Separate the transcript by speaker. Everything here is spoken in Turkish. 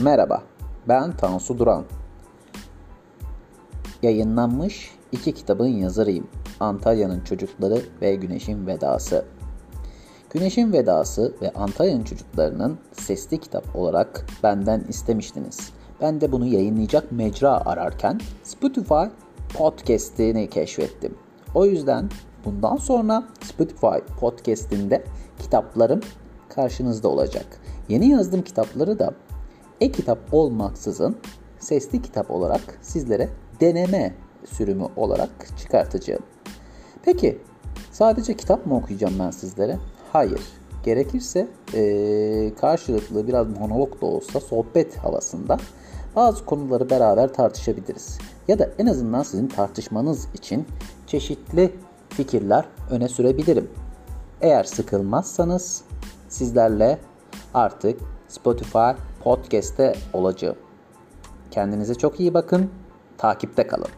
Speaker 1: Merhaba, ben Tansu Duran. Yayınlanmış iki kitabın yazarıyım. Antalya'nın Çocukları ve Güneşin Vedası. Güneşin Vedası ve Antalya'nın Çocuklarının sesli kitap olarak benden istemiştiniz. Ben de bunu yayınlayacak mecra ararken Spotify podcast'ini keşfettim. O yüzden bundan sonra Spotify podcast'inde kitaplarım karşınızda olacak. Yeni yazdığım kitapları da e-kitap olmaksızın sesli kitap olarak sizlere deneme sürümü olarak çıkartacağım. Peki sadece kitap mı okuyacağım ben sizlere? Hayır. Gerekirse ee, karşılıklı biraz monolog da olsa sohbet havasında bazı konuları beraber tartışabiliriz. Ya da en azından sizin tartışmanız için çeşitli fikirler öne sürebilirim. Eğer sıkılmazsanız sizlerle artık Spotify Podcast'te olacağım. Kendinize çok iyi bakın. Takipte kalın.